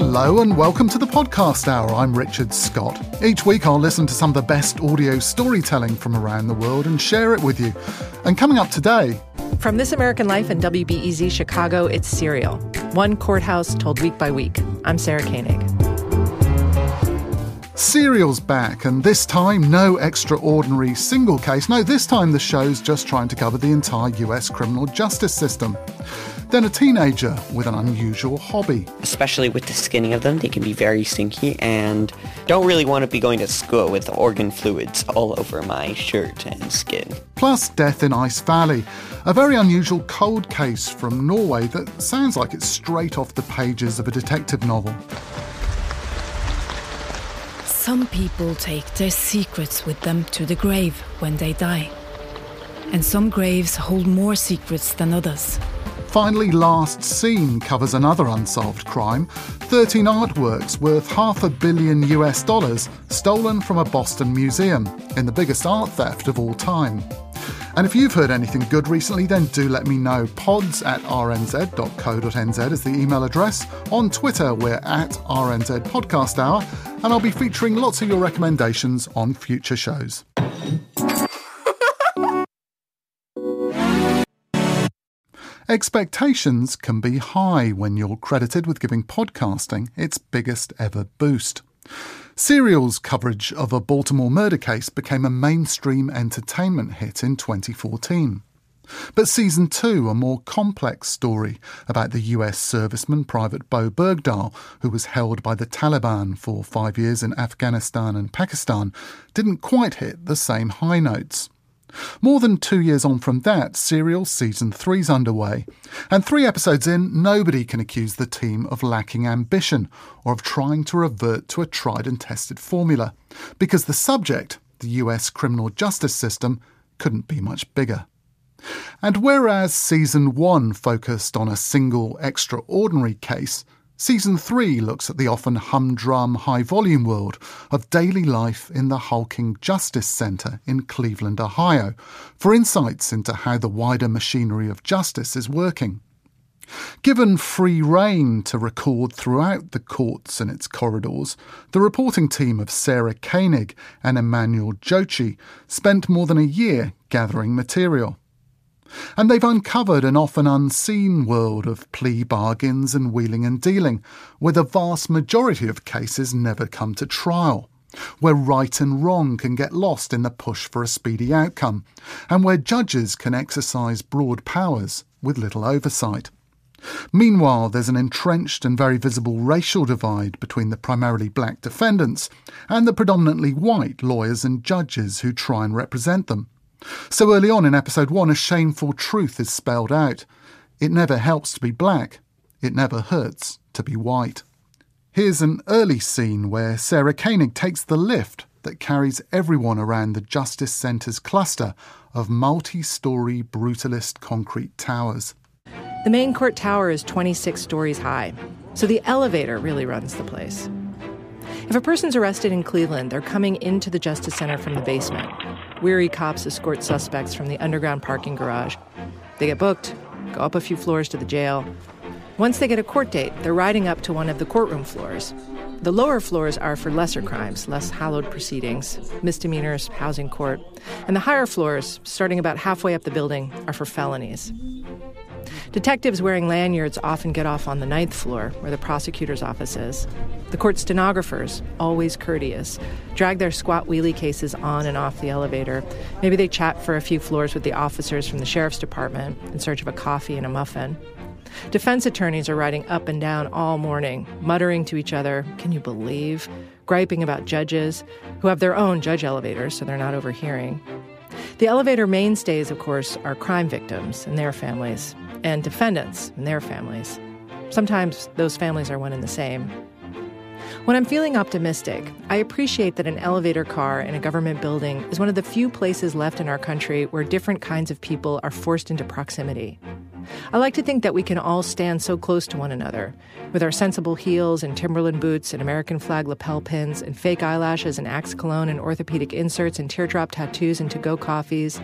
Hello and welcome to the Podcast Hour. I'm Richard Scott. Each week I'll listen to some of the best audio storytelling from around the world and share it with you. And coming up today, From This American Life and WBEZ Chicago, it's Serial. One courthouse told week by week. I'm Sarah Koenig. Serial's back, and this time no extraordinary single case. No, this time the show's just trying to cover the entire US criminal justice system. Then a teenager with an unusual hobby. especially with the skinning of them. They can be very stinky and don't really want to be going to school with organ fluids all over my shirt and skin. Plus, Death in Ice Valley, a very unusual cold case from Norway that sounds like it's straight off the pages of a detective novel. Some people take their secrets with them to the grave when they die. And some graves hold more secrets than others. Finally, Last Seen covers another unsolved crime 13 artworks worth half a billion US dollars stolen from a Boston museum in the biggest art theft of all time. And if you've heard anything good recently, then do let me know. Pods at rnz.co.nz is the email address. On Twitter, we're at RNZ Podcast Hour, and I'll be featuring lots of your recommendations on future shows. Expectations can be high when you're credited with giving podcasting its biggest ever boost. Serial's coverage of a Baltimore murder case became a mainstream entertainment hit in 2014. But season two, a more complex story about the US serviceman Private Bowe Bergdahl, who was held by the Taliban for five years in Afghanistan and Pakistan, didn't quite hit the same high notes. More than two years on from that, Serial Season 3's underway. And three episodes in, nobody can accuse the team of lacking ambition or of trying to revert to a tried and tested formula. Because the subject, the US criminal justice system, couldn't be much bigger. And whereas Season 1 focused on a single extraordinary case, Season 3 looks at the often humdrum, high volume world of daily life in the hulking Justice Center in Cleveland, Ohio, for insights into how the wider machinery of justice is working. Given free rein to record throughout the courts and its corridors, the reporting team of Sarah Koenig and Emmanuel Dzotsi spent more than a year gathering material. And they've uncovered an often unseen world of plea bargains and wheeling and dealing, where the vast majority of cases never come to trial, where right and wrong can get lost in the push for a speedy outcome, and where judges can exercise broad powers with little oversight. Meanwhile, there's an entrenched and very visible racial divide between the primarily black defendants and the predominantly white lawyers and judges who try and represent them. So early on in episode one, a shameful truth is spelled out. It never helps to be black. It never hurts to be white. Here's an early scene where Sarah Koenig takes the lift that carries everyone around the Justice Centre's cluster of multi story brutalist concrete towers. The main court tower is 26 stories high, so the elevator really runs the place. If a person's arrested in Cleveland, they're coming into the Justice Center from the basement. Weary cops escort suspects from the underground parking garage. They get booked, go up a few floors to the jail. Once they get a court date, they're riding up to one of the courtroom floors. The lower floors are for lesser crimes, less hallowed proceedings, misdemeanors, housing court. And the higher floors, starting about halfway up the building, are for felonies. Detectives wearing lanyards often get off on the ninth floor, where the prosecutor's office is. The court stenographers, always courteous, drag their squat wheelie cases on and off the elevator. Maybe they chat for a few floors with the officers from the sheriff's department in search of a coffee and a muffin. Defense attorneys are riding up and down all morning, muttering to each other, Can you believe? griping about judges who have their own judge elevators so they're not overhearing. The elevator mainstays, of course, are crime victims and their families, and defendants and their families. Sometimes those families are one and the same. When I'm feeling optimistic, I appreciate that an elevator car in a government building is one of the few places left in our country where different kinds of people are forced into proximity. I like to think that we can all stand so close to one another, with our sensible heels and Timberland boots and American flag lapel pins and fake eyelashes and Axe cologne and orthopedic inserts and teardrop tattoos and to go coffees.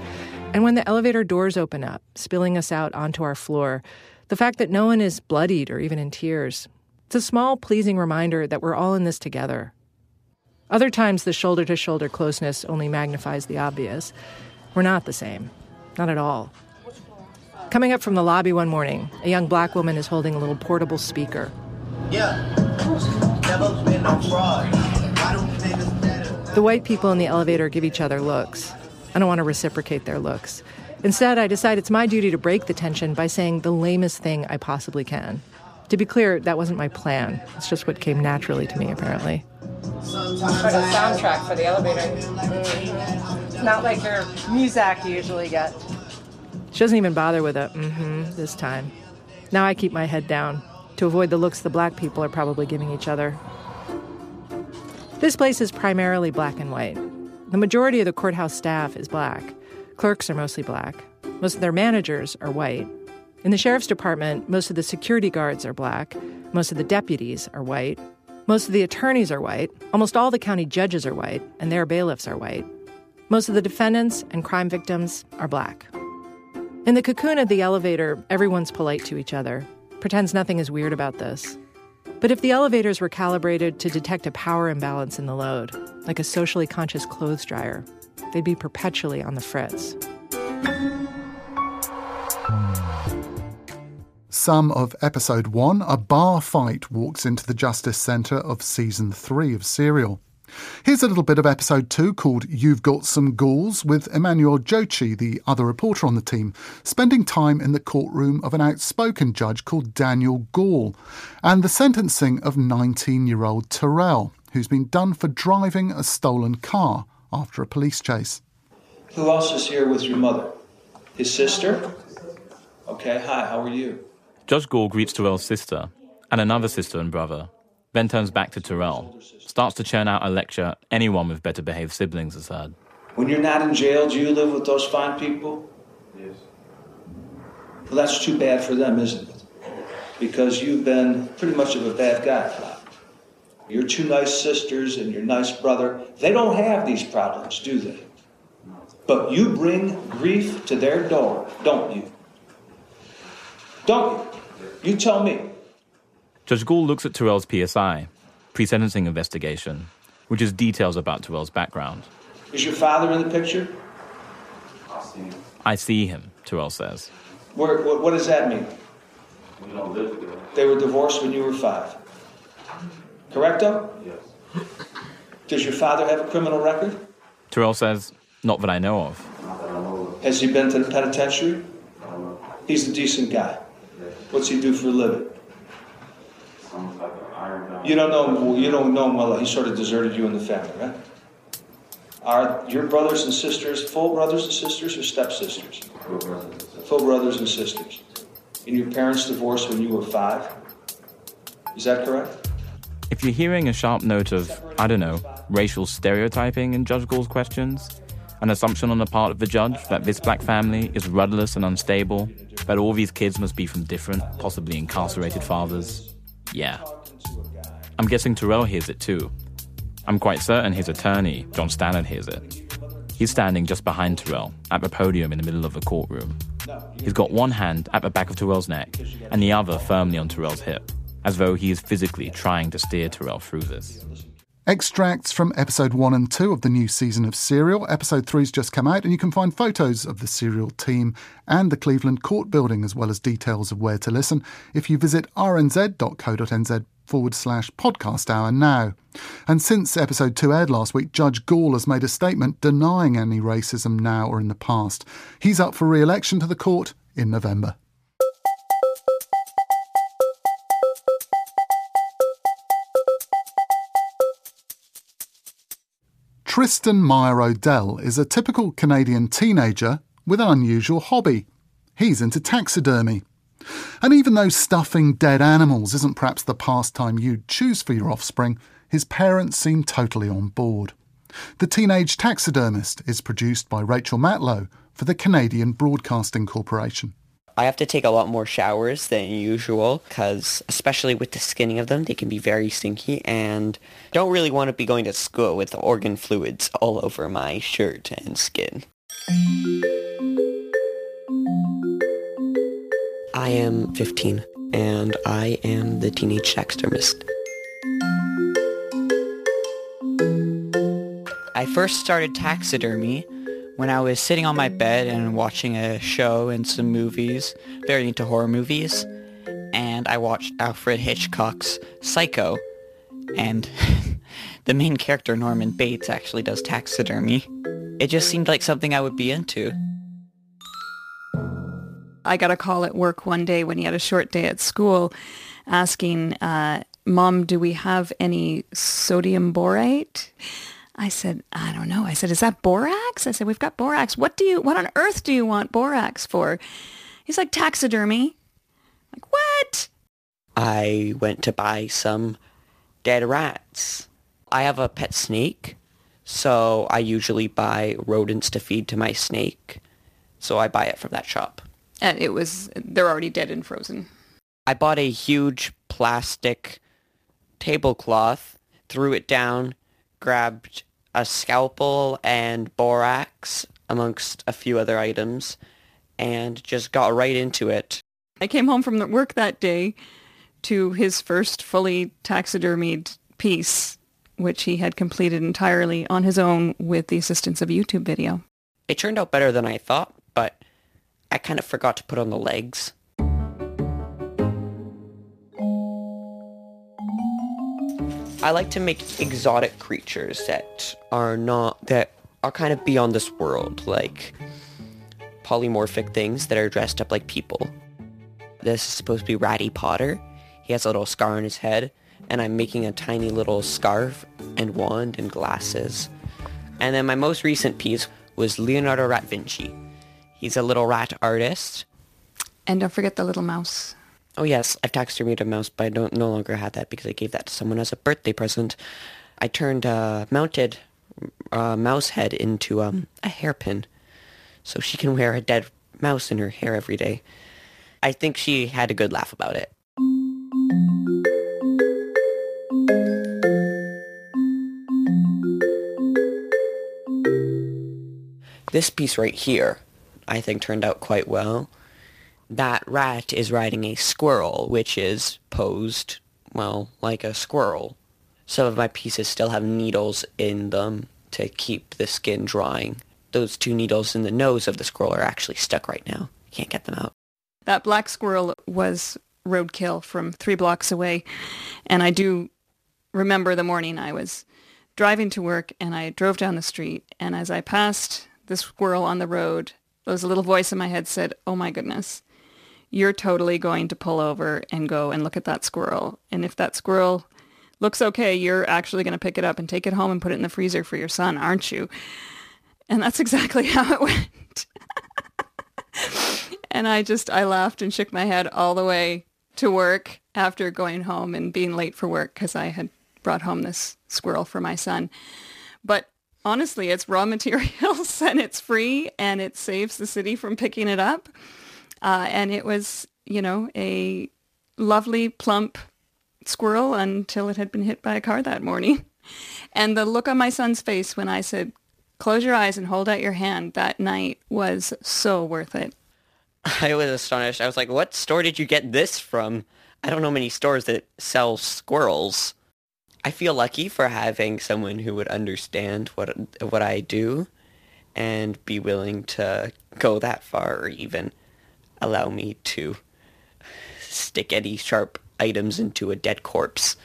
And when the elevator doors open up, spilling us out onto our floor, the fact that no one is bloodied or even in tears. It's a small, pleasing reminder that we're all in this together. Other times, the shoulder to shoulder closeness only magnifies the obvious. We're not the same. Not at all. Coming up from the lobby one morning, a young black woman is holding a little portable speaker. Yeah. The white people in the elevator give each other looks. I don't want to reciprocate their looks. Instead, I decide it's my duty to break the tension by saying the lamest thing I possibly can. To be clear, that wasn't my plan. It's just what came naturally to me, apparently. For the soundtrack for the elevator. Mm-hmm. Not like your music you usually get. She doesn't even bother with a mm-hmm this time. Now I keep my head down to avoid the looks the black people are probably giving each other. This place is primarily black and white. The majority of the courthouse staff is black. Clerks are mostly black. Most of their managers are white. In the sheriff's department, most of the security guards are black. Most of the deputies are white. Most of the attorneys are white. Almost all the county judges are white, and their bailiffs are white. Most of the defendants and crime victims are black. In the cocoon of the elevator, everyone's polite to each other, pretends nothing is weird about this. But if the elevators were calibrated to detect a power imbalance in the load, like a socially conscious clothes dryer, they'd be perpetually on the fritz. Some of episode one, a bar fight walks into the Justice Centre of season three of Serial. Here's a little bit of episode two called You've Got Some Ghouls with Emmanuel Dzotsi, the other reporter on the team, spending time in the courtroom of an outspoken judge called Daniel Gaul and the sentencing of 19 year old Terrell, who's been done for driving a stolen car after a police chase. Who else is here with your mother? His sister? Okay, hi, how are you? Judge Gaul greets Terrell's sister and another sister and brother, then turns back to Terrell, starts to churn out a lecture anyone with better behaved siblings has heard. When you're not in jail, do you live with those fine people? Yes. Well, that's too bad for them, isn't it? Because you've been pretty much of a bad guy. Your two nice sisters and your nice brother, they don't have these problems, do they? But you bring grief to their door, don't you? Don't you? You tell me. Judge Gaul looks at Terrell's PSI, pre sentencing investigation, which is details about Terrell's background. Is your father in the picture? I see him. I see him, Terrell says. Where, what, what does that mean? We don't live together. They were divorced when you were five. Correct, Correcto? Yes. Does your father have a criminal record? Terrell says, not that I know of. Not that I know of. Has he been to the penitentiary? He's a decent guy. What's he do for a living? You don't know him. You don't know him well. He sort of deserted you and the family, right? Are your brothers and sisters full brothers and sisters or stepsisters? Full brothers and sisters. And your parents divorced when you were five. Is that correct? If you're hearing a sharp note of, I don't know, racial stereotyping in Judge Gaul's questions, an assumption on the part of the judge that this black family is rudderless and unstable, that all these kids must be from different, possibly incarcerated fathers, yeah. I'm guessing Terrell hears it too. I'm quite certain his attorney, John Stannard, hears it. He's standing just behind Terrell, at the podium in the middle of the courtroom. He's got one hand at the back of Terrell's neck and the other firmly on Terrell's hip, as though he is physically trying to steer Terrell through this. Extracts from episode 1 and 2 of the new season of Serial. Episode 3's just come out, and you can find photos of the Serial team and the Cleveland Court building, as well as details of where to listen, if you visit rnz.co.nz forward slash podcast hour now. And since episode 2 aired last week, Judge Gaul has made a statement denying any racism now or in the past. He's up for re election to the court in November. Tristan Meyer Odell is a typical Canadian teenager with an unusual hobby. He's into taxidermy. And even though stuffing dead animals isn't perhaps the pastime you'd choose for your offspring, his parents seem totally on board. The Teenage Taxidermist is produced by Rachel Matlow for the Canadian Broadcasting Corporation. I have to take a lot more showers than usual because, especially with the skinning of them, they can be very stinky and don't really want to be going to school with organ fluids all over my shirt and skin. I am 15 and I am the teenage taxidermist. I first started taxidermy when I was sitting on my bed and watching a show and some movies, very into horror movies, and I watched Alfred Hitchcock's Psycho, and the main character, Norman Bates, actually does taxidermy. It just seemed like something I would be into. I got a call at work one day when he had a short day at school asking, uh, Mom, do we have any sodium borate? I said, I don't know. I said, is that borax? I said, we've got borax. What do you, what on earth do you want borax for? He's like, taxidermy. I'm like, what? I went to buy some dead rats. I have a pet snake, so I usually buy rodents to feed to my snake. So I buy it from that shop. And it was, they're already dead and frozen. I bought a huge plastic tablecloth, threw it down, grabbed a scalpel and borax amongst a few other items and just got right into it. I came home from the work that day to his first fully taxidermied piece, which he had completed entirely on his own with the assistance of a YouTube video. It turned out better than I thought, but I kind of forgot to put on the legs. I like to make exotic creatures that are not, that are kind of beyond this world, like polymorphic things that are dressed up like people. This is supposed to be Ratty Potter. He has a little scar on his head, and I'm making a tiny little scarf and wand and glasses. And then my most recent piece was Leonardo Rat Vinci. He's a little rat artist. And don't forget the little mouse. Oh yes, I've taxidermied a mouse, but I don't no longer have that because I gave that to someone as a birthday present. I turned a mounted uh, mouse head into um, a hairpin, so she can wear a dead mouse in her hair every day. I think she had a good laugh about it. This piece right here, I think turned out quite well. That rat is riding a squirrel, which is posed, well, like a squirrel. Some of my pieces still have needles in them to keep the skin drying. Those two needles in the nose of the squirrel are actually stuck right now. Can't get them out. That black squirrel was roadkill from three blocks away. And I do remember the morning I was driving to work and I drove down the street. And as I passed the squirrel on the road, there was a little voice in my head said, oh my goodness, you're totally going to pull over and go and look at that squirrel. And if that squirrel looks okay, you're actually going to pick it up and take it home and put it in the freezer for your son, aren't you? And that's exactly how it went. and I just, I laughed and shook my head all the way to work after going home and being late for work because I had brought home this squirrel for my son. But honestly, it's raw materials and it's free and it saves the city from picking it up. Uh, and it was, you know, a lovely, plump squirrel until it had been hit by a car that morning. And the look on my son's face when I said, close your eyes and hold out your hand that night was so worth it. I was astonished. I was like, what store did you get this from? I don't know many stores that sell squirrels. I feel lucky for having someone who would understand what what I do and be willing to go that far or even allow me to stick any sharp items into a dead corpse.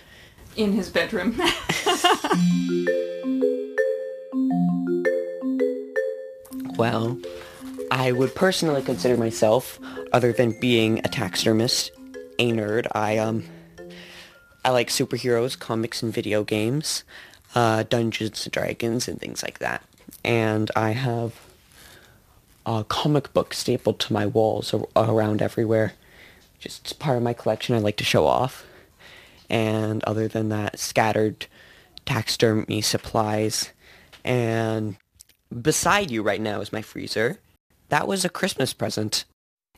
In his bedroom. well, I would personally consider myself, other than being a taxidermist, a nerd. I um I like superheroes, comics, and video games. uh, Dungeons and Dragons and things like that. And I have a comic book stapled to my walls around everywhere. Just part of my collection I like to show off. And other than that, scattered taxidermy supplies. And beside you right now is my freezer. That was a Christmas present.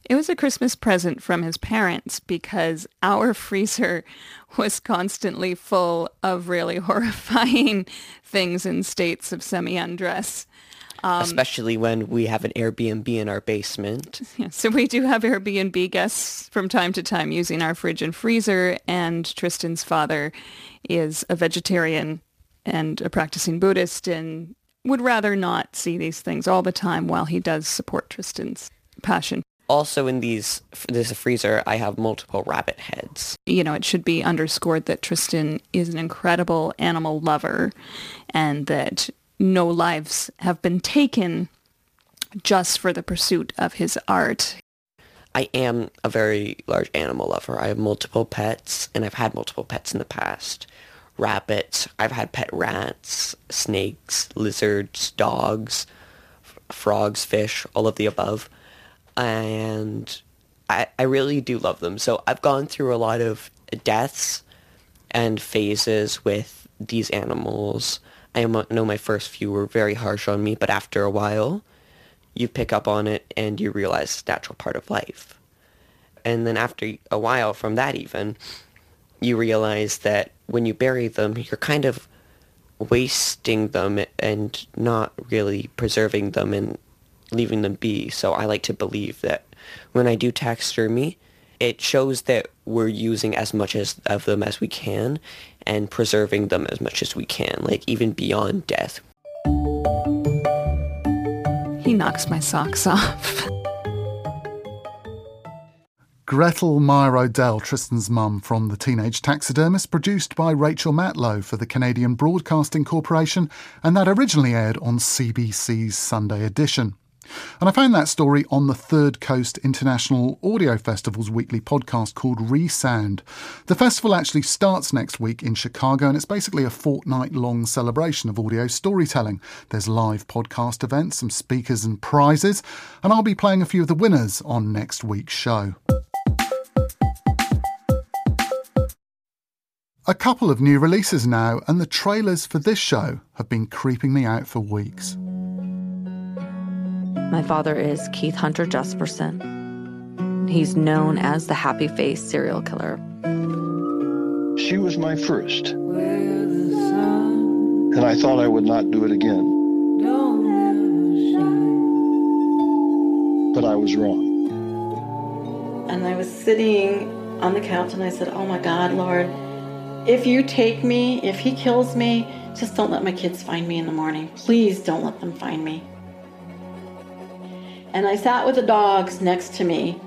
It was a Christmas present from his parents because our freezer was constantly full of really horrifying things in states of semi-undress. Um, Especially when we have an Airbnb in our basement. Yeah, so we do have Airbnb guests from time to time using our fridge and freezer, and Tristan's father is a vegetarian and a practicing Buddhist and would rather not see these things all the time while he does support Tristan's passion also in these this freezer I have multiple rabbit heads. You know, it should be underscored that Tristan is an incredible animal lover and that no lives have been taken just for the pursuit of his art. I am a very large animal lover. I have multiple pets and I've had multiple pets in the past. Rabbits, I've had pet rats, snakes, lizards, dogs, f- frogs, fish, all of the above and I, I really do love them. So I've gone through a lot of deaths and phases with these animals. I know my first few were very harsh on me, but after a while, you pick up on it and you realize it's a natural part of life. And then after a while from that even, you realize that when you bury them, you're kind of wasting them and not really preserving them and leaving them be. So I like to believe that when I do taxidermy, it shows that we're using as much as of them as we can and preserving them as much as we can, like even beyond death. He knocks my socks off. Gretel Meyer Odell, Tristan's mum from The Teenage Taxidermist, produced by Rachel Matlow for the Canadian Broadcasting Corporation, and that originally aired on CBC's Sunday edition. And I found that story on the Third Coast International Audio Festival's weekly podcast called Resound. The festival actually starts next week in Chicago and it's basically a fortnight long celebration of audio storytelling. There's live podcast events, some speakers and prizes, and I'll be playing a few of the winners on next week's show. A couple of new releases now, and the trailers for this show have been creeping me out for weeks. My father is Keith Hunter Jesperson. He's known as the happy face serial killer. She was my first. And I thought I would not do it again. But I was wrong. And I was sitting on the couch and I said, Oh my God, Lord, if you take me, if he kills me, just don't let my kids find me in the morning. Please don't let them find me and I sat with the dogs next to me.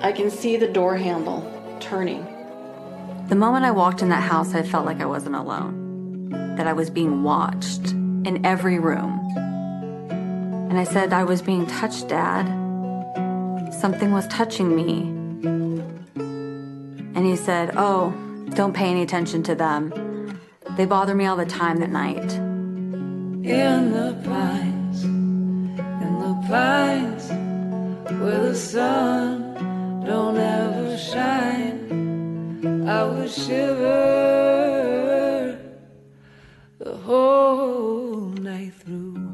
I can see the door handle turning. The moment I walked in that house, I felt like I wasn't alone, that I was being watched in every room. And I said, I was being touched, Dad. Something was touching me. And he said, Oh, don't pay any attention to them. They bother me all the time at night. In the pine pines where the sun don't ever shine. I would shiver the whole night through.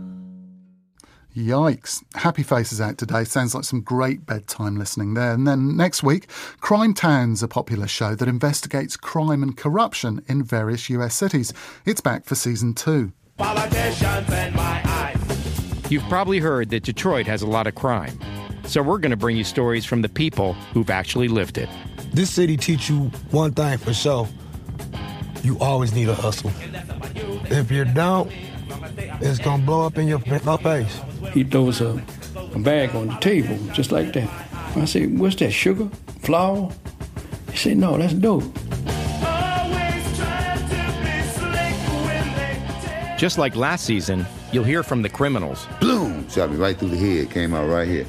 Yikes. Happy Faces out today. Sounds like some great bedtime listening there. And then next week, Crime Town's a popular show that investigates crime and corruption in various US cities. It's back for season two. Politicians in my You've probably heard that Detroit has a lot of crime. So we're going to bring you stories from the people who've actually lived it. This city teach you one thing for sure. You always need a hustle. If you don't, it's going to blow up in your face. He throws a, a bag on the table just like that. I say, what's that, sugar? Flour? He said, no, that's dope. Just like last season, you'll hear from the criminals. Boom! Shot me right through the head, came out right here.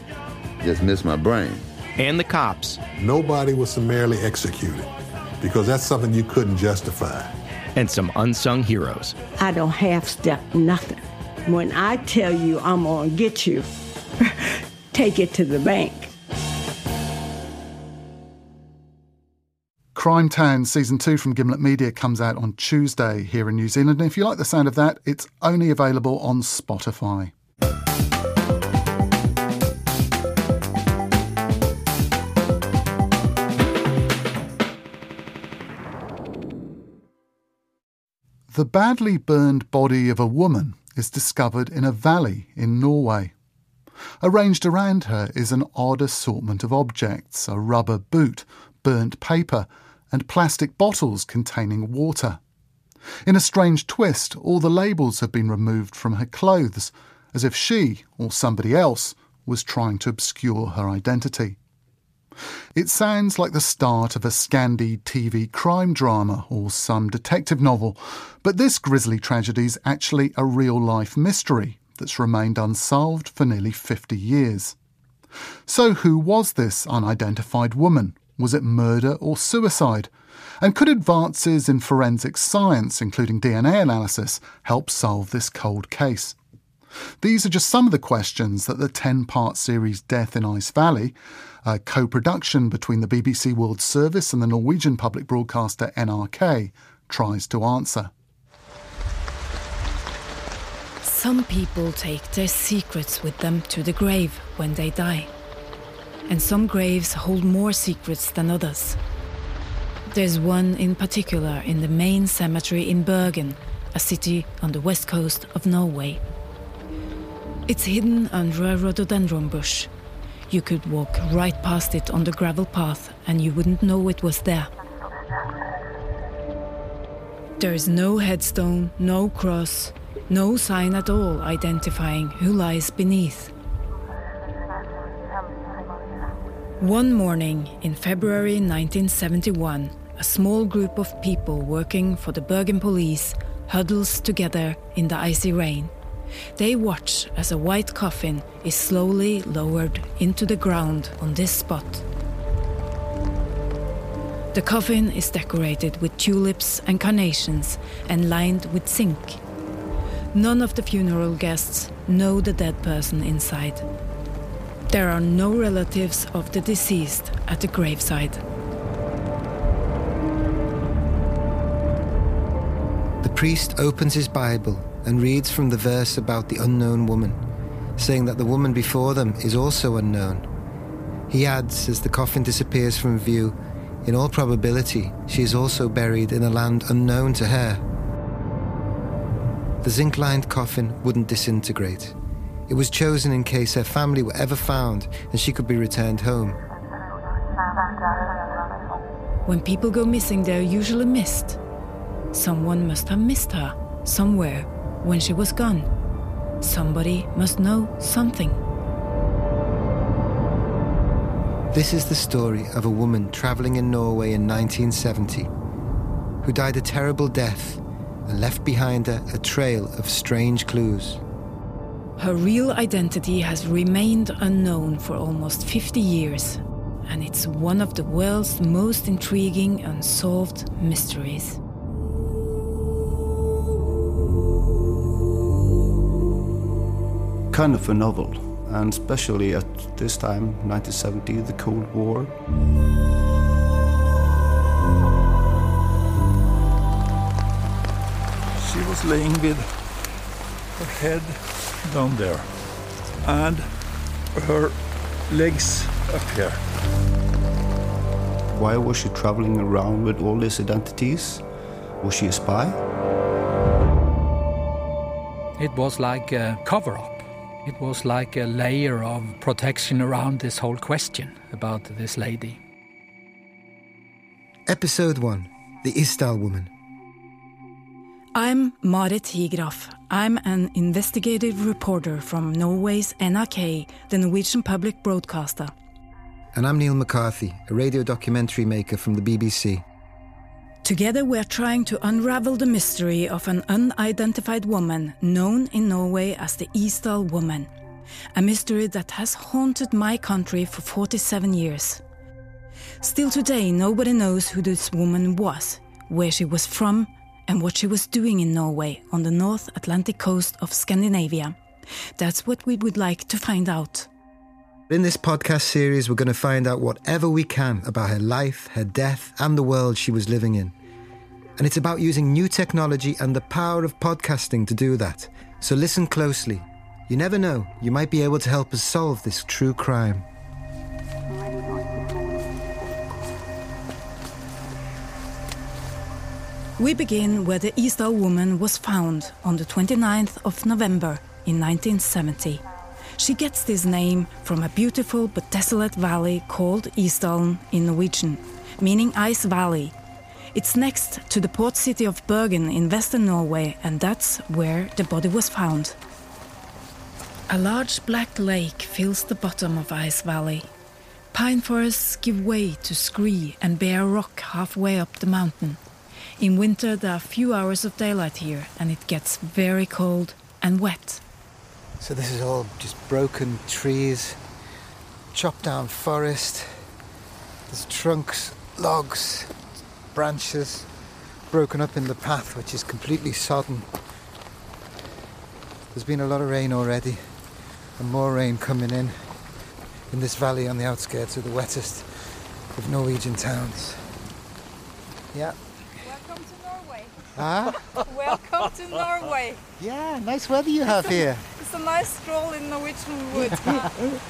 Just missed my brain. And the cops. Nobody was summarily executed because that's something you couldn't justify. and some unsung heroes. I don't half step nothing. When I tell you I'm gonna get you, take it to the bank. Crime Town Season 2 from Gimlet Media comes out on Tuesday here in New Zealand. And if you like the sound of that, it's only available on Spotify. The badly burned body of a woman is discovered in a valley in Norway. Arranged around her is an odd assortment of objects a rubber boot, burnt paper, and plastic bottles containing water. In a strange twist, all the labels have been removed from her clothes, as if she, or somebody else, was trying to obscure her identity. It sounds like the start of a Scandi TV crime drama or some detective novel, but this grisly tragedy is actually a real life mystery that's remained unsolved for nearly 50 years. So, who was this unidentified woman? Was it murder or suicide? And could advances in forensic science, including DNA analysis, help solve this cold case? These are just some of the questions that the 10 part series Death in Ice Valley, a co production between the BBC World Service and the Norwegian public broadcaster NRK, tries to answer. Some people take their secrets with them to the grave when they die. And some graves hold more secrets than others. There's one in particular in the main cemetery in Bergen, a city on the west coast of Norway. It's hidden under a rhododendron bush. You could walk right past it on the gravel path and you wouldn't know it was there. There's no headstone, no cross, no sign at all identifying who lies beneath. One morning in February 1971, a small group of people working for the Bergen police huddles together in the icy rain. They watch as a white coffin is slowly lowered into the ground on this spot. The coffin is decorated with tulips and carnations and lined with zinc. None of the funeral guests know the dead person inside. There are no relatives of the deceased at the graveside. The priest opens his Bible and reads from the verse about the unknown woman, saying that the woman before them is also unknown. He adds, as the coffin disappears from view, in all probability, she is also buried in a land unknown to her. The zinc lined coffin wouldn't disintegrate. It was chosen in case her family were ever found and she could be returned home. When people go missing, they're usually missed. Someone must have missed her somewhere when she was gone. Somebody must know something. This is the story of a woman travelling in Norway in 1970 who died a terrible death and left behind her a trail of strange clues. Her real identity has remained unknown for almost 50 years, and it's one of the world's most intriguing unsolved mysteries. Kind of a novel, and especially at this time, 1970, the Cold War. She was laying with her head down there and her legs up here. Why was she traveling around with all these identities? Was she a spy? It was like a cover up. It was like a layer of protection around this whole question about this lady. Episode 1 The Isdal Woman. I'm Marit Higraff. I'm an investigative reporter from Norway's NRK, the Norwegian public broadcaster. And I'm Neil McCarthy, a radio documentary maker from the BBC. Together, we're trying to unravel the mystery of an unidentified woman known in Norway as the Isdal Woman. A mystery that has haunted my country for 47 years. Still today, nobody knows who this woman was, where she was from, and what she was doing in Norway on the North Atlantic coast of Scandinavia. That's what we would like to find out. In this podcast series, we're going to find out whatever we can about her life, her death, and the world she was living in. And it's about using new technology and the power of podcasting to do that. So listen closely. You never know, you might be able to help us solve this true crime. We begin where the Isdal woman was found on the 29th of November in 1970. She gets this name from a beautiful but desolate valley called Isdalen in Norwegian, meaning Ice Valley. It's next to the port city of Bergen in western Norway, and that's where the body was found. A large black lake fills the bottom of Ice Valley. Pine forests give way to scree and bare rock halfway up the mountain. In winter, there are few hours of daylight here, and it gets very cold and wet. So this is all just broken trees, chopped down forest. There's trunks, logs, branches broken up in the path, which is completely sodden. There's been a lot of rain already, and more rain coming in in this valley on the outskirts of the wettest of Norwegian towns. Yeah. Welcome to Norway. Ah? Welcome to Norway. Yeah, nice weather you have here. It's a nice stroll in Norwegian wood.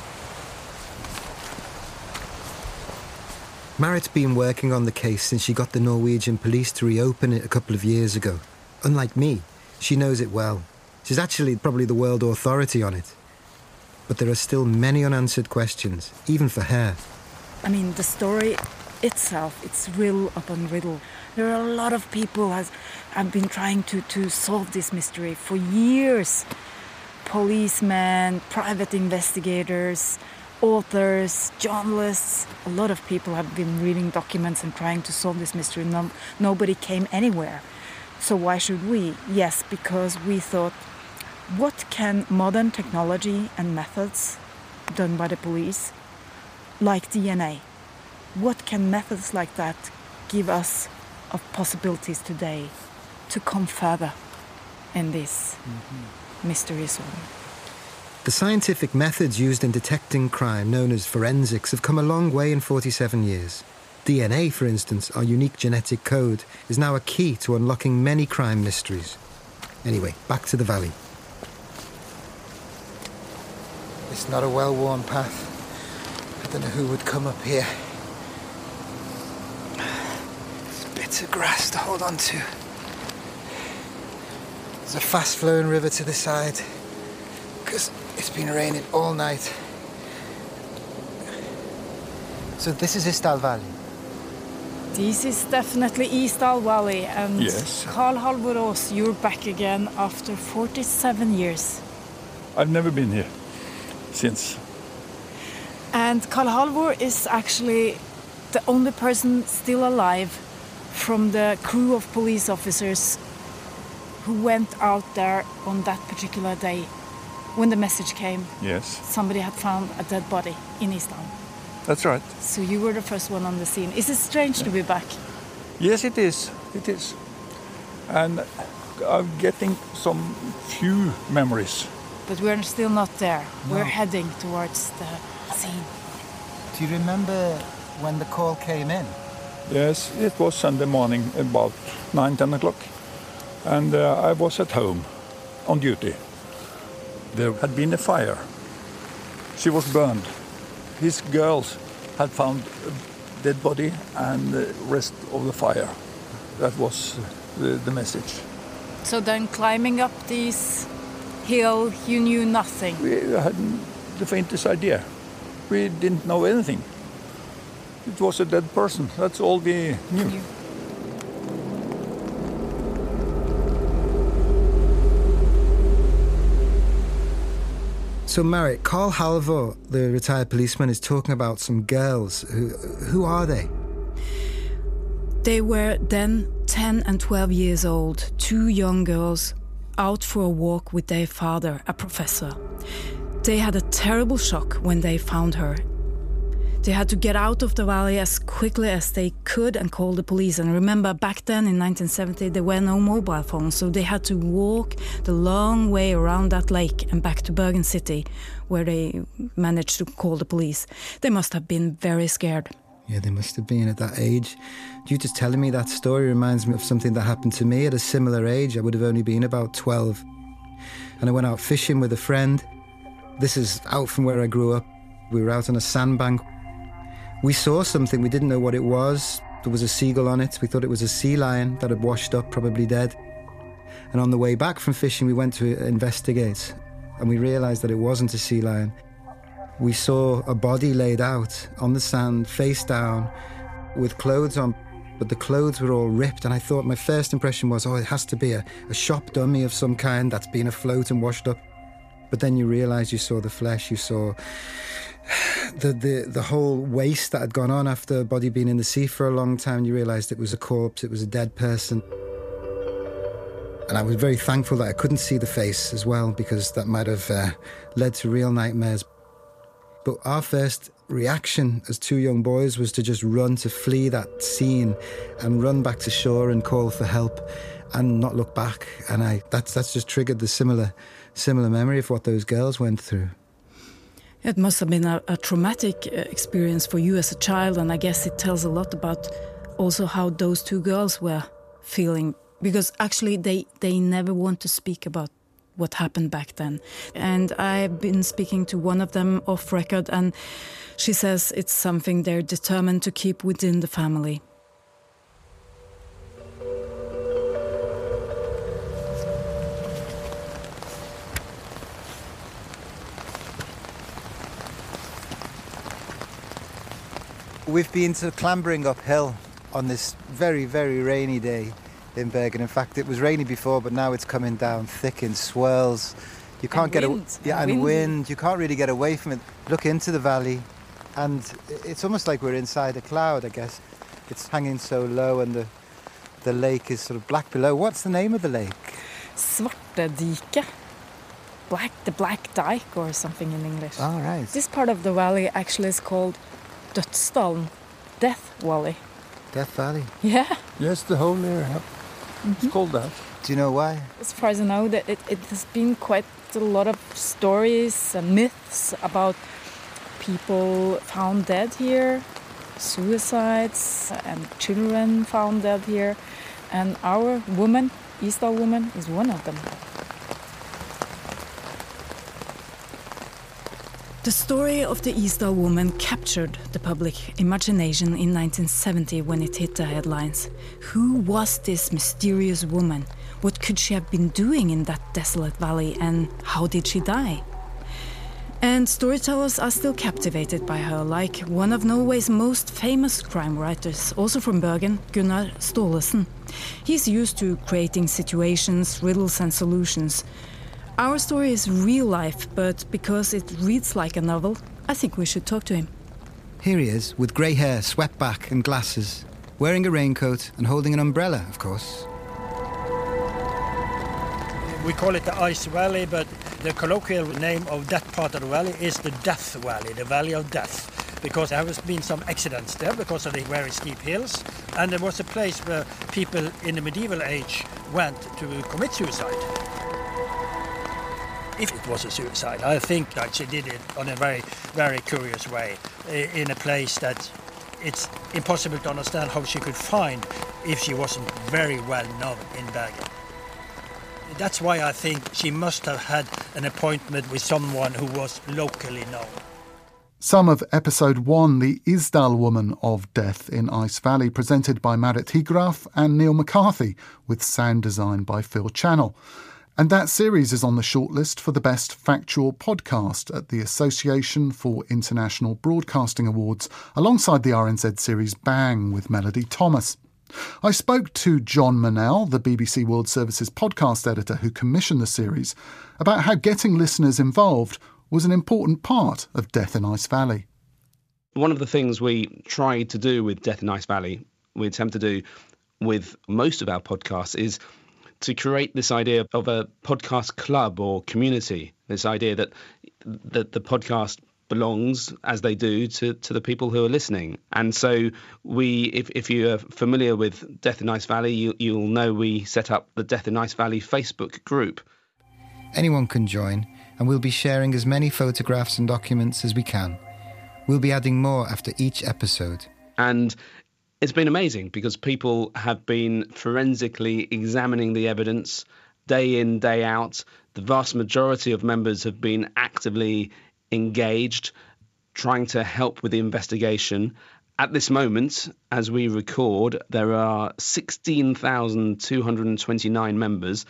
Marit's been working on the case since she got the Norwegian police to reopen it a couple of years ago. Unlike me, she knows it well. She's actually probably the world authority on it. But there are still many unanswered questions, even for her. I mean, the story itself, it's riddle upon riddle. There are a lot of people has have been trying to, to solve this mystery for years. Policemen, private investigators, authors, journalists. A lot of people have been reading documents and trying to solve this mystery. No, nobody came anywhere. So why should we? Yes, because we thought, what can modern technology and methods done by the police, like DNA, what can methods like that give us of possibilities today to come further in this mystery solving? The scientific methods used in detecting crime, known as forensics, have come a long way in 47 years. DNA, for instance, our unique genetic code, is now a key to unlocking many crime mysteries. Anyway, back to the valley. It's not a well worn path. I don't know who would come up here. There's bits of grass to hold on to. There's a fast flowing river to the side because it's been raining all night. So this is Isdal Valley. This is definitely Isdal Valley, and Yes. Carl Halvor Aas, you're back again after 47 years. I've never been here since. And Carl Halvor is actually the only person still alive from the crew of police officers who went out there on that particular day when the message came. Yes, Somebody had found a dead body in Isdalen. that's right. So you were the first one on the scene. Is it strange to be back? Yes, it is. It is. And I'm getting some few memories. But we're still not there. No. We're heading towards the scene. Do you remember when the call came in? Yes, it was Sunday morning about 9, 10 o'clock. And uh, I was at home on duty. There had been a fire. She was burned. His girls had found a dead body and the rest of the fire. That was the, the message. So then climbing up this hill, you knew nothing. We hadn't the faintest idea. We didn't know anything. It was a dead person. That's all we knew. So, Marit, Carl Halvor, the retired policeman, is talking about some girls. Who, who are they? They were then 10 and 12 years old, two young girls out for a walk with their father, a professor. They had a terrible shock when they found her. They had to get out of the valley as quickly as they could and call the police. And remember, back then in 1970, there were no mobile phones, so they had to walk the long way around that lake and back to Bergen City, where they managed to call the police. They must have been very scared. Yeah, they must have been at that age. You just telling me that story reminds me of something that happened to me at a similar age. I would have only been about 12. And I went out fishing with a friend. This is out from where I grew up. We were out on a sandbank. We saw something, we didn't know what it was. There was a seagull on it. We thought it was a sea lion that had washed up, probably dead. And on the way back from fishing, we went to investigate. And we realized that it wasn't a sea lion. We saw a body laid out on the sand, face down, with clothes on, but the clothes were all ripped. And I thought my first impression was, oh, it has to be a, a shop dummy of some kind that's been afloat and washed up. But then you realize you saw the flesh, you saw the, the, the whole waste that had gone on after a body being in the sea for a long time. You realized it was a corpse, it was a dead person. And I was very thankful that I couldn't see the face as well, because that might have uh, led to real nightmares. But our first reaction as two young boys was to just run to flee that scene and run back to shore and call for help and not look back. And I that's that's just triggered the similar similar memory of what those girls went through. It must have been a, a traumatic uh, experience for you as a child, and I guess it tells a lot about also how those two girls were feeling because actually they they never want to speak about what happened back then. And I've been speaking to one of them off record, and she says it's something they're determined to keep within the family. We've been sort of clambering uphill on this very, very rainy day in Bergen. In fact, it was rainy before, but now it's coming down thick in swirls. You can't And get wind, a, yeah, and and windy. wind. You can't really get away from it. Look into the valley, and it's almost like we're inside a cloud. I guess it's hanging so low, and the the lake is sort of black below. What's the name of the lake? Svartedike. Black, the Black Dyke or something in English. All right. This part of the valley actually is called Dødsdalen, Death Valley. Death Valley. Yeah, Yes, the whole area. It's mm-hmm. called that. Do you know why? as far as I know, that it, it has been quite a lot of stories and myths about people found dead here, suicides, and children found dead here. And our woman, Isdal woman, is one of them. The story of the Isdal woman captured the public imagination in 1970 when it hit the headlines. Who was this mysterious woman? What could she have been doing in that desolate valley and how did she die? And storytellers are still captivated by her, like one of Norway's most famous crime writers, also from Bergen, Gunnar Staalesen. He's used to creating situations, riddles, and solutions. Our story is real life, but because it reads like a novel, I think we should talk to him. Here he is, with grey hair, swept back, and glasses, wearing a raincoat and holding an umbrella, of course. We call it the Ice Valley, but the colloquial name of that part of the valley is the Death Valley, the Valley of Death, because there has been some accidents there because of the very steep hills, and there was a place where people in the medieval age went to commit suicide. If it was a suicide, I think that she did it on a very, very curious way, in a place that it's impossible to understand how she could find if she wasn't very well known in Bergen. That's why I think she must have had an appointment with someone who was locally known. Some of episode one, The Isdal Woman of Death in Ice Valley, presented by Marit Higraff and Neil McCarthy, with sound design by Phil Channell. And that series is on the shortlist for the Best Factual Podcast at the Association for International Broadcasting Awards, alongside the RNZ series Bang with Melody Thomas. I spoke to Jon Manel, the BBC World Service's podcast editor who commissioned the series, about how getting listeners involved was an important part of Death in Ice Valley. One of the things we tried to do with Death in Ice Valley, we attempt to do with most of our podcasts, is to create this idea of a podcast club or community. This idea that that the podcast belongs as they do to, to the people who are listening. And so we, if, if you are familiar with Death in Ice Valley, you, you'll know we set up the Death in Ice Valley Facebook group. Anyone can join, and we'll be sharing as many photographs and documents as we can. We'll be adding more after each episode. And it's been amazing because people have been forensically examining the evidence day in, day out. The vast majority of members have been actively engaged, trying to help with the investigation. At this moment, as we record, there are 16,229 members.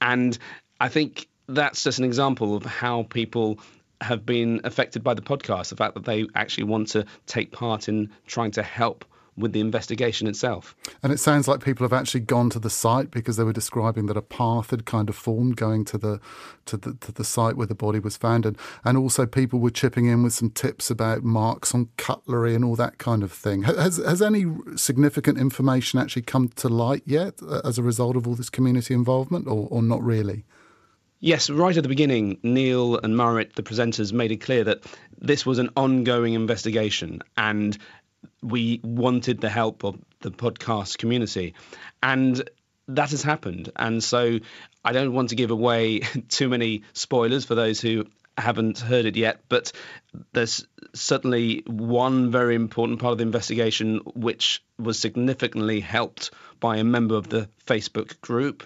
And I think that's just an example of how people have been affected by the podcast, the fact that they actually want to take part in trying to help with the investigation itself. And it sounds like people have actually gone to the site because they were describing that a path had kind of formed going to the to the to the site where the body was found, and, and also people were chipping in with some tips about marks on cutlery and all that kind of thing. Has has any significant information actually come to light yet uh, as a result of all this community involvement, or, or not really? Yes, right at the beginning, Neil and Marit, the presenters, made it clear that this was an ongoing investigation and we wanted the help of the podcast community. And that has happened. And so I don't want to give away too many spoilers for those who haven't heard it yet, but there's certainly one very important part of the investigation which was significantly helped by a member of the Facebook group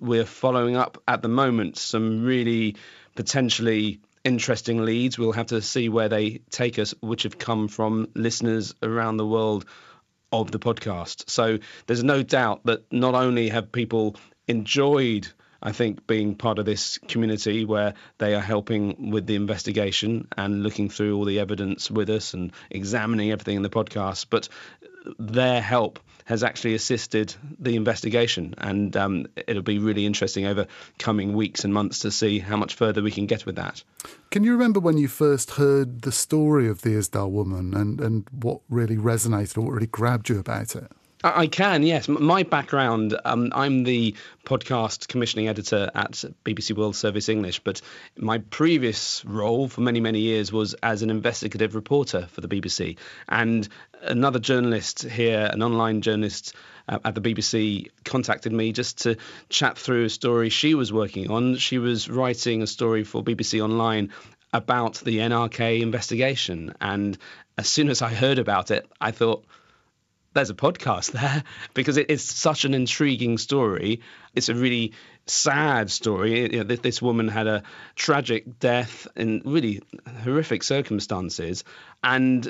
we're following up at the moment some really potentially interesting leads. We'll have to see where they take us, which have come from listeners around the world of the podcast. So there's no doubt that not only have people enjoyed I think being part of this community where they are helping with the investigation and looking through all the evidence with us and examining everything in the podcast, but their help has actually assisted the investigation. And um, it'll be really interesting over coming weeks and months to see how much further we can get with that. Can you remember when you first heard the story of the Isdal woman and, and what really resonated or what really grabbed you about it? I can, yes. My background, um, I'm the podcast commissioning editor at BBC World Service English, but my previous role for many, many years was as an investigative reporter for the BBC. And another journalist here, an online journalist uh, at the BBC, contacted me just to chat through a story she was working on. She was writing a story for BBC Online about the NRK investigation. And as soon as I heard about it, I thought, there's a podcast there because it, it's such an intriguing story. It's a really sad story. You know, this, this woman had a tragic death in really horrific circumstances, and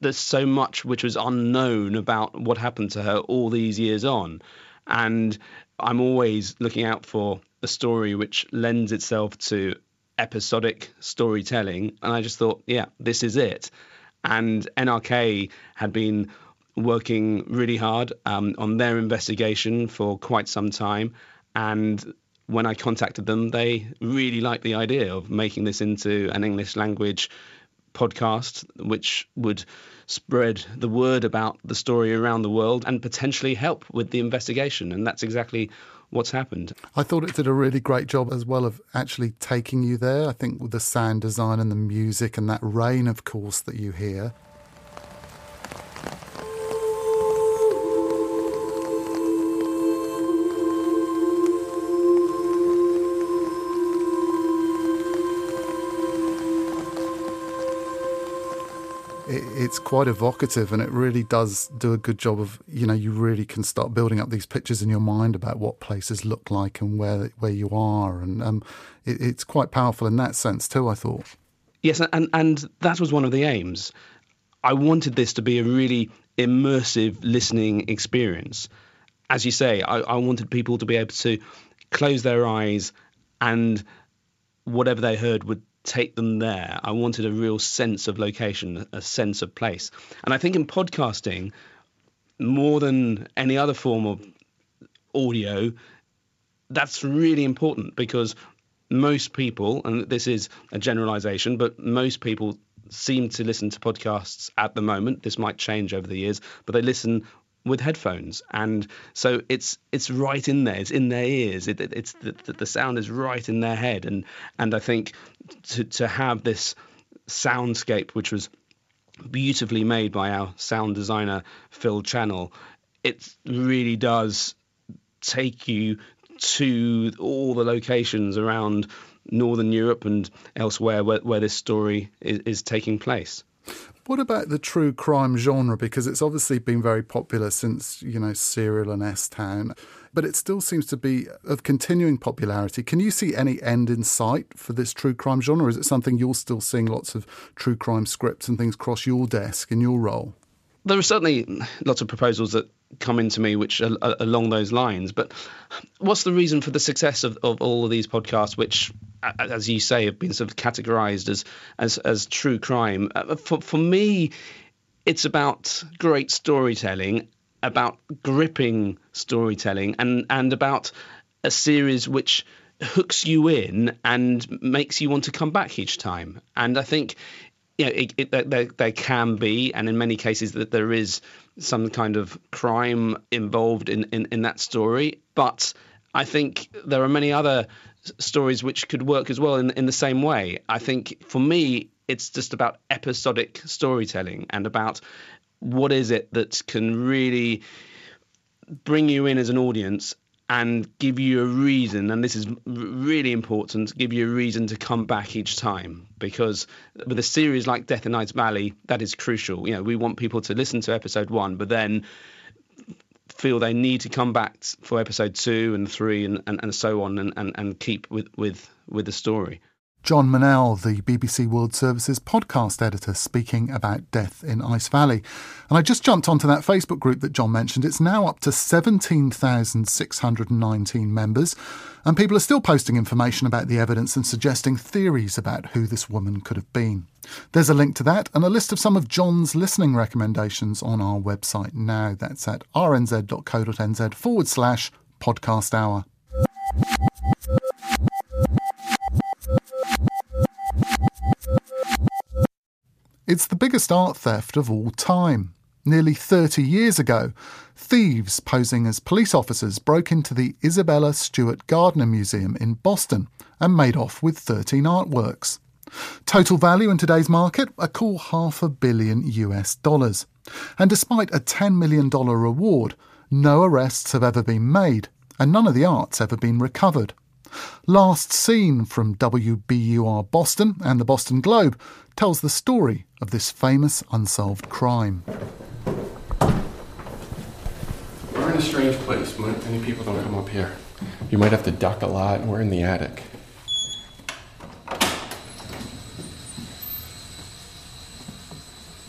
there's so much which was unknown about what happened to her all these years on. And I'm always looking out for a story which lends itself to episodic storytelling. And I just thought, yeah, this is it. And NRK had been working really hard um, on their investigation for quite some time. And when I contacted them, they really liked the idea of making this into an English language podcast, which would spread the word about the story around the world and potentially help with the investigation. And that's exactly what's happened. I thought it did a really great job as well of actually taking you there. I think with the sound design and the music and that rain, of course, that you hear. It's quite evocative and it really does do a good job of you know you really can start building up these pictures in your mind about what places look like and where where you are. And um, it, it's quite powerful in that sense too I thought. Yes and and that was one of the aims. I wanted this to be a really immersive listening experience. As you say I, I wanted people to be able to close their eyes and whatever they heard would take them there. I wanted a real sense of location, a sense of place. And I think in podcasting, more than any other form of audio, that's really important because most people, and this is a generalization, but most people seem to listen to podcasts at the moment. This might change over the years, but they listen with headphones, and so it's it's right in there. It's in their ears. It, it, it's the, the sound is right in their head, and and I think to to have this soundscape, which was beautifully made by our sound designer Phil Channell, it really does take you to all the locations around Northern Europe and elsewhere where, where this story is, is taking place. What about the true crime genre? Because it's obviously been very popular since, you know, Serial and S Town, but it still seems to be of continuing popularity. Can you see any end in sight for this true crime genre? Is it something you're still seeing lots of true crime scripts and things cross your desk in your role? There are certainly lots of proposals that come into me which are, are along those lines. But what's the reason for the success of, of all of these podcasts, which, as you say, have been sort of categorized as as, as true crime? Uh, for, for me, it's about great storytelling, about gripping storytelling, and and about a series which hooks you in and makes you want to come back each time. And I think you know, it, it, there, there can be, and in many cases that there is some kind of crime involved in, in, in that story. But I think there are many other stories which could work as well in, in the same way. I think for me, it's just about episodic storytelling and about what is it that can really bring you in as an audience and give you a reason, and this is really important, give you a reason to come back each time. Because with a series like Death in Ice Valley, that is crucial. You know, we want people to listen to episode one, but then feel they need to come back for episode two and three and, and, and so on and, and, and keep with, with, with the story. Jon Manel, the BBC World Service's podcast editor, speaking about death in Ice Valley. And I just jumped onto that Facebook group that John mentioned. It's now up to 17,619 members, and people are still posting information about the evidence and suggesting theories about who this woman could have been. There's a link to that and a list of some of John's listening recommendations on our website now. That's at rnz.co.nz forward slash podcast hour. It's the biggest art theft of all time. Nearly 30 years ago, thieves posing as police officers broke into the Isabella Stewart Gardner Museum in Boston and made off with 13 artworks. Total value in today's market, a cool half a billion US dollars. And despite a $10 million reward, no arrests have ever been made, and none of the art's ever been recovered. Last Seen from WBUR Boston and the Boston Globe tells the story of this famous unsolved crime. We're in a strange place. Many people don't come up here. You might have to duck a lot. We're in the attic.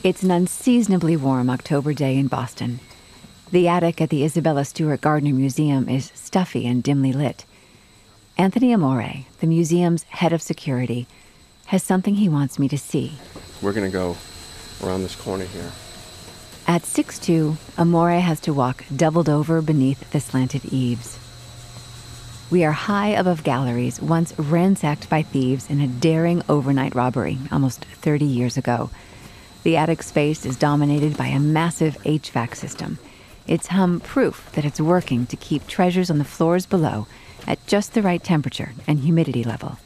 It's an unseasonably warm October day in Boston. The attic at the Isabella Stewart Gardner Museum is stuffy and dimly lit. Anthony Amore, the museum's head of security, has something he wants me to see. We're going to go around this corner here. At 6'2, Amore has to walk doubled over beneath the slanted eaves. We are high above galleries once ransacked by thieves in a daring overnight robbery almost 30 years ago. The attic space is dominated by a massive HVAC system. It's hum proof that it's working to keep treasures on the floors below at just the right temperature and humidity level.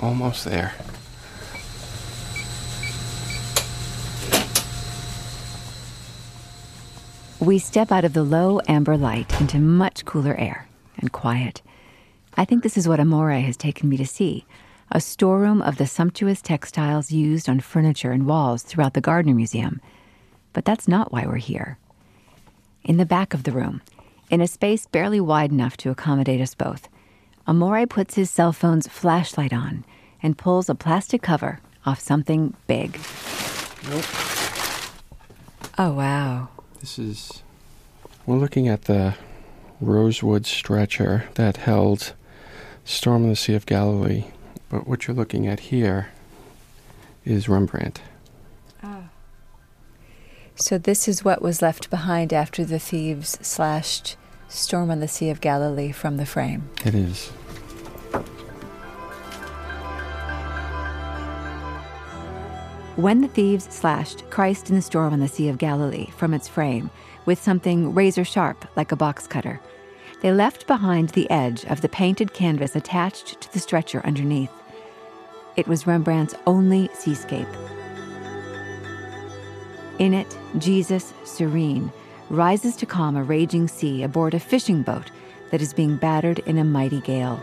Almost there. We step out of the low amber light into much cooler air and quiet. I think this is what Amore has taken me to see a storeroom of the sumptuous textiles used on furniture and walls throughout the Gardner Museum. But that's not why we're here. In the back of the room, in a space barely wide enough to accommodate us both, Amore puts his cell phone's flashlight on and pulls a plastic cover off something big. Nope. Oh, wow. This is. We're looking at the rosewood stretcher that held Storm in the Sea of Galilee. But what you're looking at here is Rembrandt. So, this is what was left behind after the thieves slashed Storm on the Sea of Galilee from the frame. It is. When the thieves slashed Christ in the Storm on the Sea of Galilee from its frame with something razor sharp like a box cutter, they left behind the edge of the painted canvas attached to the stretcher underneath. it was Rembrandt's only seascape. In it, Jesus, serene, rises to calm a raging sea aboard a fishing boat that is being battered in a mighty gale.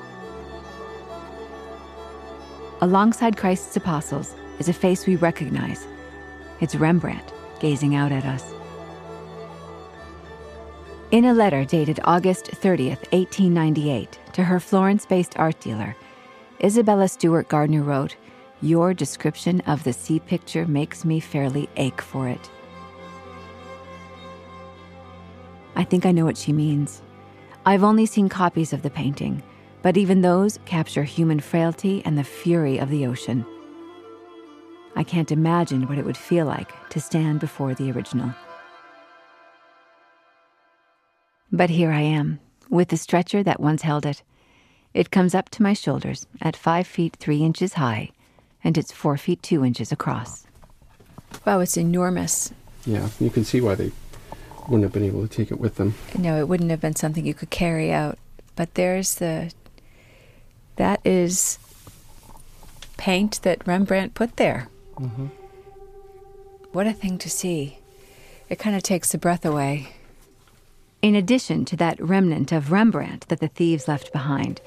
Alongside Christ's apostles is a face we recognize. It's Rembrandt gazing out at us. In a letter dated August 30th, 1898, to her Florence based art dealer, Isabella Stewart Gardner wrote, Your description of the sea picture makes me fairly ache for it. I think I know what she means. I've only seen copies of the painting, but even those capture human frailty and the fury of the ocean. I can't imagine what it would feel like to stand before the original. But here I am, with the stretcher that once held it. It comes up to my shoulders at five feet three inches high, and it's four feet two inches across. Wow, it's enormous. Yeah, you can see why they wouldn't have been able to take it with them. No, it wouldn't have been something you could carry out. But there's the. That is paint that Rembrandt put there. Mm-hmm. What a thing to see. It kind of takes the breath away. In addition to that remnant of Rembrandt that the thieves left behind,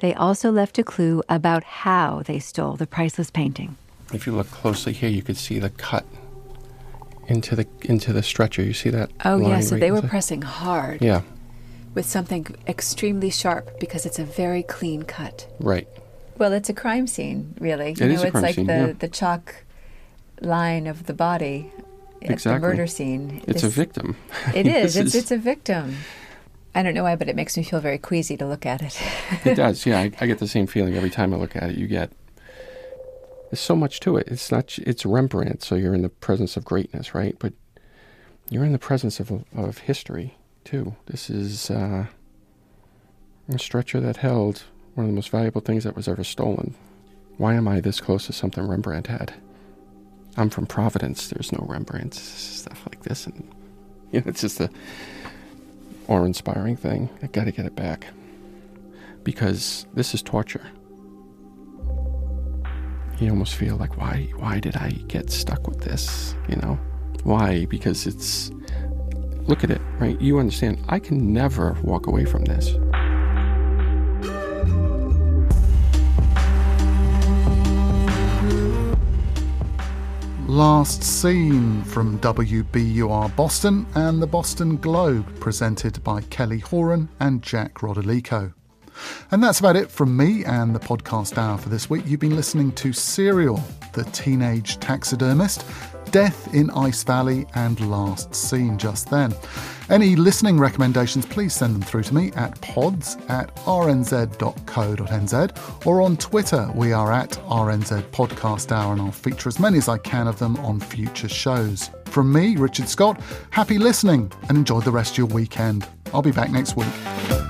they also left a clue about how they stole the priceless painting. If you look closely here, you could see the cut into the into the stretcher. You see that? Oh, yeah, so right they were into- pressing hard Yeah, with something extremely sharp because it's a very clean cut. right. Well, it's a crime scene, really. It you know, is a it's crime like scene, the, yeah. the chalk line of the body at Exactly. the murder scene. It's a victim. It is. It's, is- it's a victim. I don't know why, but it makes me feel very queasy to look at it. it does. Yeah, I, I get the same feeling every time I look at it. You get there's so much to it. It's not it's Rembrandt, so you're in the presence of greatness, right? But you're in the presence of of history too. This is uh, a stretcher that held one of the most valuable things that was ever stolen. Why am I this close to something Rembrandt had? I'm from Providence. There's no Rembrandt stuff like this, and you know, it's just a awe-inspiring thing. I got to get it back because this is torture. You almost feel like why why did I get stuck with this? You know? Why? Because it's look at it, right? You understand I can never walk away from this. Last seen from WBUR Boston and the Boston Globe, presented by Kelly Horan and Jack Rodolico. And that's about it from me and the podcast hour for this week. You've been listening to Serial, The Teenage Taxidermist, Death in Ice Valley, and Last Seen just then. Any listening recommendations, please send them through to me at pods at rnz.co.nz or on Twitter. We are at RNZ Podcast Hour and I'll feature as many as I can of them on future shows. From me, Richard Scott, happy listening and enjoy the rest of your weekend. I'll be back next week.